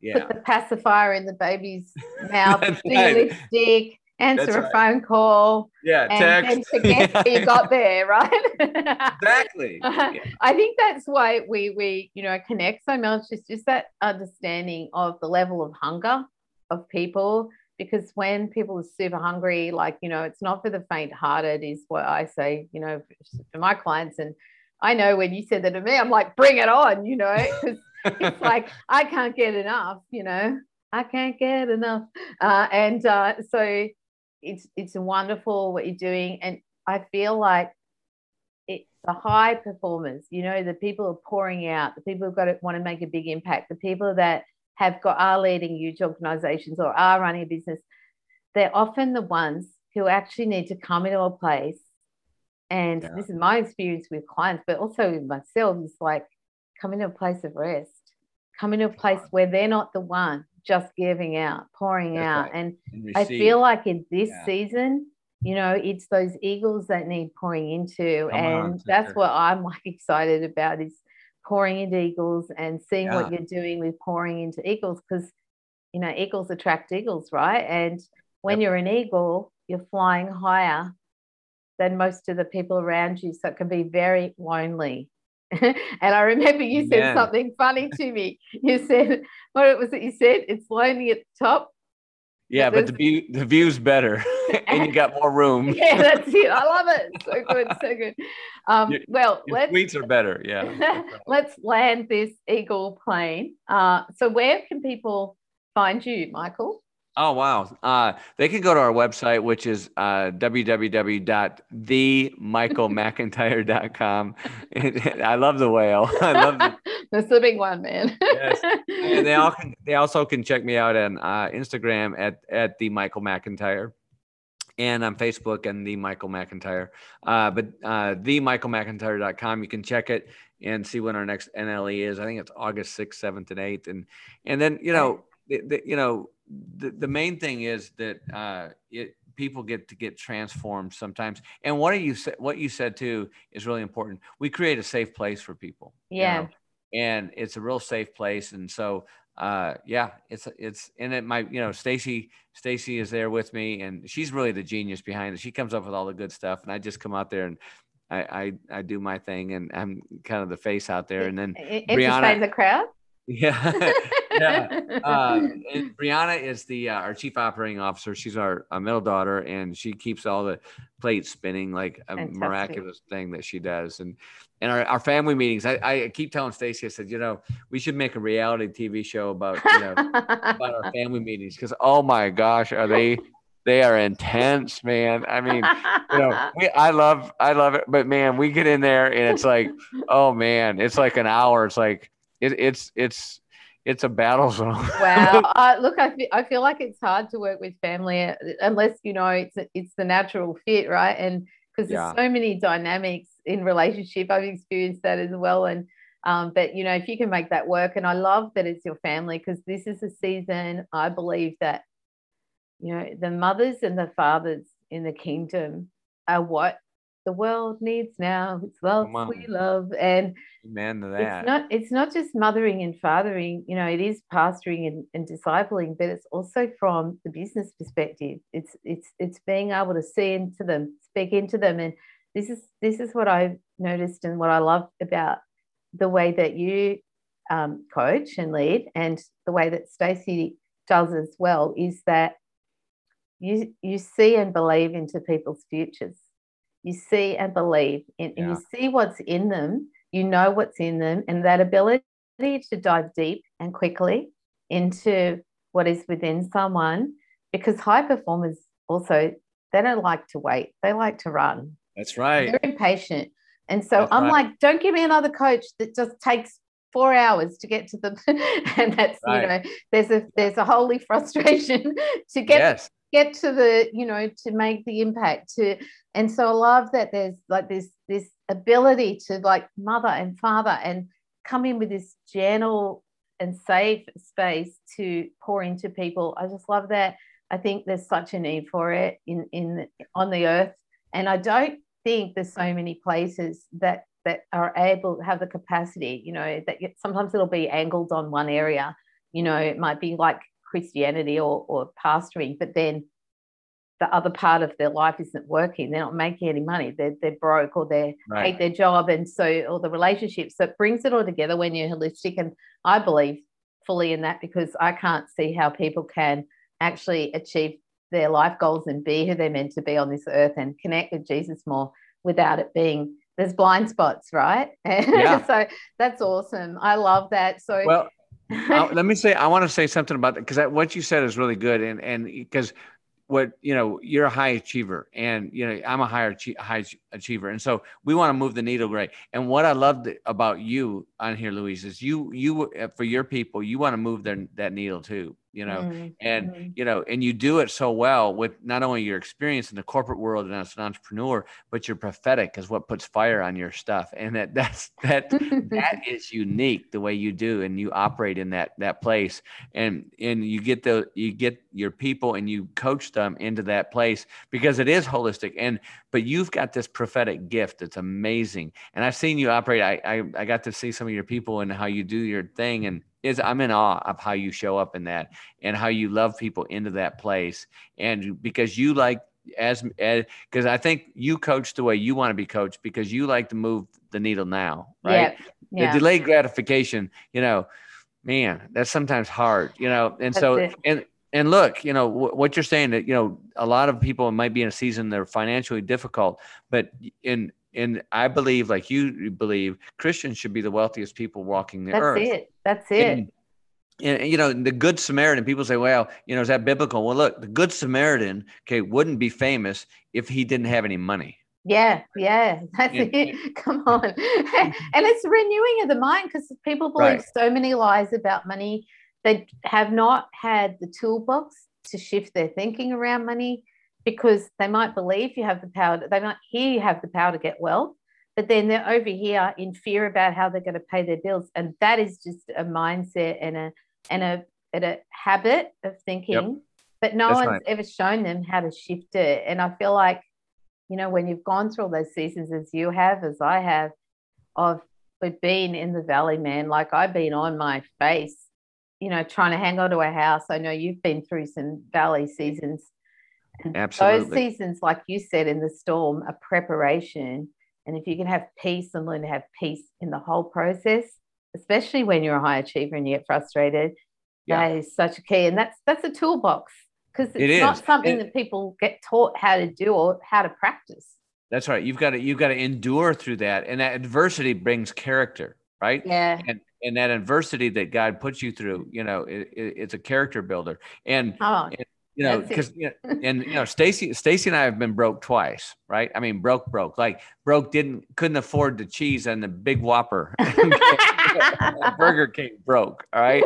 yeah. put the pacifier in the baby's mouth, do right. lipstick, answer That's a right. phone call. Yeah, and text. forget how you got there, right? exactly. Uh-huh. Yeah. I think that's why we we you know connect so much. It's just that understanding of the level of hunger of people. Because when people are super hungry, like you know, it's not for the faint-hearted, is what I say. You know, for my clients and I know when you said that to me, I'm like, bring it on, you know, because it's like I can't get enough, you know, I can't get enough, uh, and uh, so it's it's wonderful what you're doing, and I feel like it the high performers, you know, the people are pouring out, the people who've got to want to make a big impact, the people that have got are leading huge organizations or are running a business, they're often the ones who actually need to come into a place and yeah. this is my experience with clients, but also with myself, is like coming to a place of rest, coming to a place where they're not the one just giving out, pouring That's out. Right. And, and I feel like in this yeah. season, you know, it's those eagles that need pouring into. Come and on, that's what I'm like excited about is pouring into eagles and seeing yeah. what you're doing with pouring into eagles because you know eagles attract eagles right and when yep. you're an eagle you're flying higher than most of the people around you. So it can be very lonely. and I remember you said something funny to me. You said, what was it you said? It's lonely at the top. Yeah, but, but the view the view's better and you got more room. yeah, that's it. I love it. So good, so good. Um, your, well, your let's tweets are better. Yeah. let's land this eagle plane. Uh, so where can people find you, Michael? Oh wow! Uh, they can go to our website, which is uh, www.themichaelmcintyre.com. I love the whale. I love the, That's the big one, man. yes, and they all can, they also can check me out on uh, Instagram at at the Michael McIntyre, and on Facebook and the Michael McIntyre. Uh, but uh, themichaelmcintyre.com, you can check it and see when our next NLE is. I think it's August sixth, seventh, and eighth, and and then you know, the, the, you know the, the main thing is that uh, it people get to get transformed sometimes. And what you said, what you said too, is really important. We create a safe place for people. Yeah. You know? And it's a real safe place. And so, uh, yeah, it's it's and it might you know Stacy Stacy is there with me, and she's really the genius behind it. She comes up with all the good stuff, and I just come out there and I, I, I do my thing and I'm kind of the face out there. And then Brianna, the crowd. Yeah, yeah. Uh, Brianna is the uh, our chief operating officer. She's our, our, middle daughter, and she keeps all the plates spinning like a Fantastic. miraculous thing that she does. And and our, our family meetings, I, I keep telling Stacy, I said, you know, we should make a reality TV show about you know about our family meetings because oh my gosh, are they they are intense, man. I mean, you know, we, I love, I love it, but man, we get in there and it's like, oh man, it's like an hour. It's like, it, it's, it's, it's a battle zone. wow. Uh, look, I feel, I feel like it's hard to work with family uh, unless, you know, it's, it's the natural fit, right? And because there's yeah. so many dynamics in relationship, I've experienced that as well. And, um, but you know, if you can make that work, and I love that it's your family because this is a season I believe that you know, the mothers and the fathers in the kingdom are what the world needs now. It's love we love. And Amen to that. It's not it's not just mothering and fathering, you know, it is pastoring and, and discipling, but it's also from the business perspective. It's it's it's being able to see into them, speak into them. And this is this is what I've noticed and what I love about the way that you um, coach and lead and the way that Stacy does as well is that you you see and believe into people's futures you see and believe in, yeah. and you see what's in them you know what's in them and that ability to dive deep and quickly into what is within someone because high performers also they don't like to wait they like to run that's right they're impatient and so that's i'm right. like don't give me another coach that just takes four hours to get to the and that's right. you know there's a there's a holy frustration to get yes get to the you know to make the impact to and so i love that there's like this this ability to like mother and father and come in with this gentle and safe space to pour into people. I just love that. I think there's such a need for it in in on the earth. And i don't think there's so many places that that are able to have the capacity you know that sometimes it'll be angled on one area. You know it might be like Christianity or, or pastoring, but then the other part of their life isn't working. They're not making any money. They're, they're broke or they right. hate their job. And so, or the relationships. So it brings it all together when you're holistic. And I believe fully in that because I can't see how people can actually achieve their life goals and be who they're meant to be on this earth and connect with Jesus more without it being there's blind spots, right? Yeah. so that's awesome. I love that. So well, uh, let me say, I want to say something about that because what you said is really good, and and because what you know, you're a high achiever, and you know, I'm a higher high achiever, and so we want to move the needle great. And what I loved about you on here, Louise, is you you uh, for your people, you want to move their that needle too you know mm-hmm. and mm-hmm. you know and you do it so well with not only your experience in the corporate world and as an entrepreneur but your prophetic is what puts fire on your stuff and that that's that that is unique the way you do and you operate in that that place and and you get the you get your people and you coach them into that place because it is holistic and but you've got this prophetic gift it's amazing and i've seen you operate i i, I got to see some of your people and how you do your thing and is I'm in awe of how you show up in that and how you love people into that place. And because you like as because I think you coach the way you want to be coached because you like to move the needle now, right? Yeah. yeah. The delayed gratification, you know, man, that's sometimes hard, you know. And that's so it. and and look, you know what you're saying that you know a lot of people might be in a season they're financially difficult, but in and I believe, like you believe, Christians should be the wealthiest people walking the That's earth. That's it. That's it. And, and you know the good samaritan people say well you know is that biblical well look the good samaritan okay wouldn't be famous if he didn't have any money yeah yeah that's and, it come on and it's renewing of the mind because people believe right. so many lies about money they have not had the toolbox to shift their thinking around money because they might believe you have the power, to, they might hear you have the power to get wealth, but then they're over here in fear about how they're going to pay their bills. And that is just a mindset and a and a, and a habit of thinking yep. but no That's one's right. ever shown them how to shift it. And I feel like, you know, when you've gone through all those seasons as you have, as I have, of being in the valley, man, like I've been on my face, you know, trying to hang on to a house. I know you've been through some valley seasons. Absolutely. Those seasons, like you said in the storm, are preparation. And if you can have peace and learn to have peace in the whole process, especially when you're a high achiever and you get frustrated, yeah. that is such a key. And that's that's a toolbox because it's it not something it, that people get taught how to do or how to practice. That's right. You've got to you've got to endure through that, and that adversity brings character, right? Yeah. And and that adversity that God puts you through, you know, it, it, it's a character builder. And, oh, and you know, because you know, and you know, Stacy, Stacy and I have been broke twice, right? I mean, broke, broke, like broke, didn't couldn't afford the cheese and the big Whopper. Burger King broke, all right.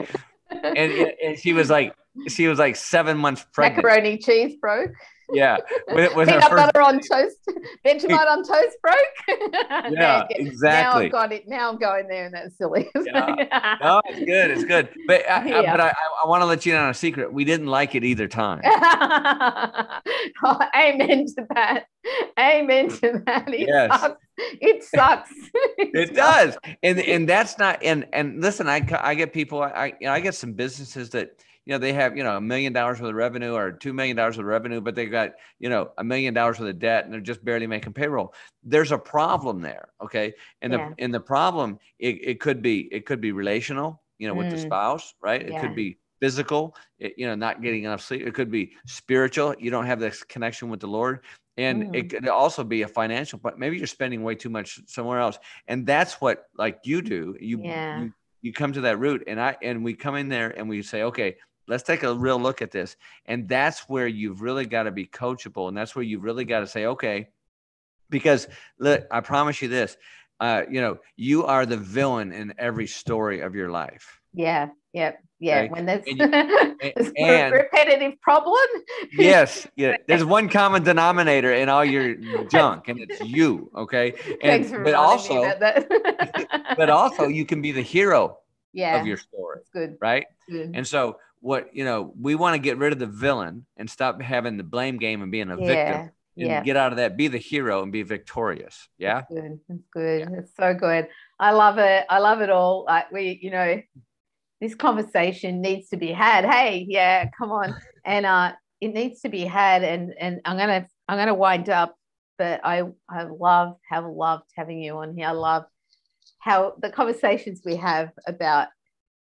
And, and she was like, she was like seven months pregnant. Macaroni cheese broke yeah. With, Peanut butter first... on toast, Vegemite on toast broke. yeah, exactly. Now I've got it. Now I'm going there, and that's silly. yeah. No, it's good. It's good. But I, yeah. I but I, I want to let you know a secret. We didn't like it either time. oh, amen to that. Amen to that. It yes. Sucks. It sucks. it, it does, and and that's not. And and listen, I I get people. I you know, I get some businesses that you know, they have, you know, a million dollars worth of revenue or $2 million worth of revenue, but they've got, you know, a million dollars worth of debt and they're just barely making payroll. There's a problem there. Okay. And yeah. the, and the problem, it, it could be, it could be relational, you know, with mm. the spouse, right? It yeah. could be physical, it, you know, not getting enough sleep. It could be spiritual. You don't have this connection with the Lord. And mm. it could also be a financial, but maybe you're spending way too much somewhere else. And that's what like you do. You, yeah. you you come to that root and I and we come in there and we say, okay, let's take a real look at this. And that's where you've really got to be coachable. And that's where you've really got to say, okay, because look, I promise you this, uh, you know, you are the villain in every story of your life. Yeah. Yep. Yeah. Okay? When there's, and, you, and repetitive problem. yes. Yeah. There's one common denominator in all your junk, and it's you. Okay. And but also, but also you can be the hero yeah, of your story. That's good. Right. Good. And so what you know we want to get rid of the villain and stop having the blame game and being a yeah, victim and yeah. get out of that be the hero and be victorious yeah that's good that's good yeah. it's so good i love it i love it all like we you know this conversation needs to be had hey yeah come on and uh it needs to be had and and i'm gonna i'm gonna wind up but i i love have loved having you on here i love how the conversations we have about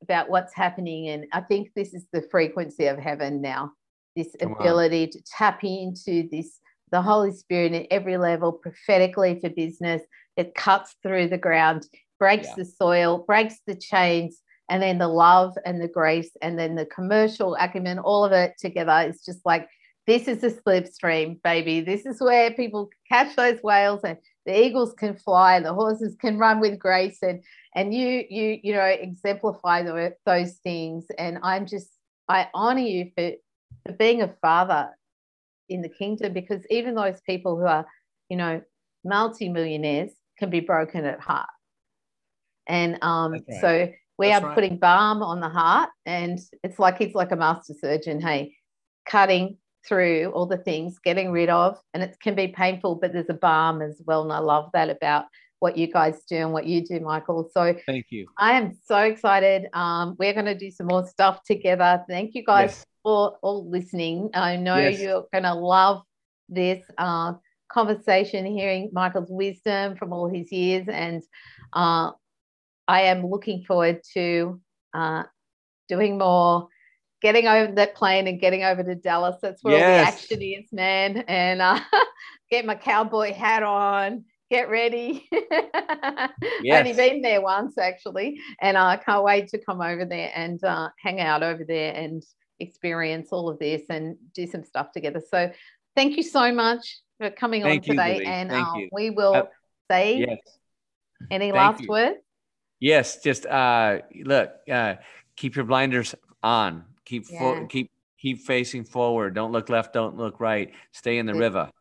about what's happening. And I think this is the frequency of heaven now this Come ability on. to tap into this, the Holy Spirit at every level, prophetically for business. It cuts through the ground, breaks yeah. the soil, breaks the chains, and then the love and the grace, and then the commercial acumen, all of it together. is just like this is the slipstream, baby. This is where people catch those whales and the eagles can fly, the horses can run with grace, and and you you you know exemplify the, those things. And I'm just I honor you for for being a father in the kingdom because even those people who are you know multi-millionaires can be broken at heart. And um, right. so we That's are right. putting balm on the heart, and it's like it's like a master surgeon. Hey, cutting, through all the things, getting rid of, and it can be painful, but there's a balm as well. And I love that about what you guys do and what you do, Michael. So thank you. I am so excited. Um, we're going to do some more stuff together. Thank you guys yes. for all listening. I know yes. you're going to love this uh, conversation, hearing Michael's wisdom from all his years. And uh, I am looking forward to uh, doing more getting over that plane and getting over to Dallas. That's where yes. all the action is, man. And uh, get my cowboy hat on, get ready. yes. Only been there once actually, and I can't wait to come over there and uh, hang out over there and experience all of this and do some stuff together. So, thank you so much for coming thank on today, and uh, we will uh, say yes. any last words. Yes, just uh, look, uh, keep your blinders on Keep yeah. keep keep facing forward. Don't look left. Don't look right. Stay in the river.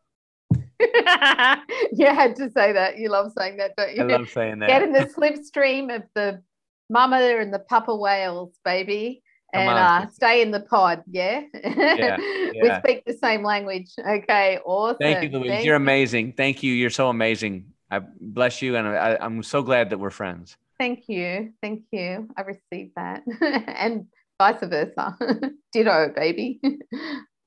you had to say that. You love saying that, don't you? I love saying that. Get in the slipstream of the mama and the papa whales, baby, and uh, stay in the pod. Yeah? yeah, yeah. we speak the same language. Okay, awesome. Thank you, Louise. Thank You're amazing. Thank you. You're so amazing. I bless you, and I, I'm so glad that we're friends. Thank you. Thank you. I received that, and vice versa. Ditto, baby.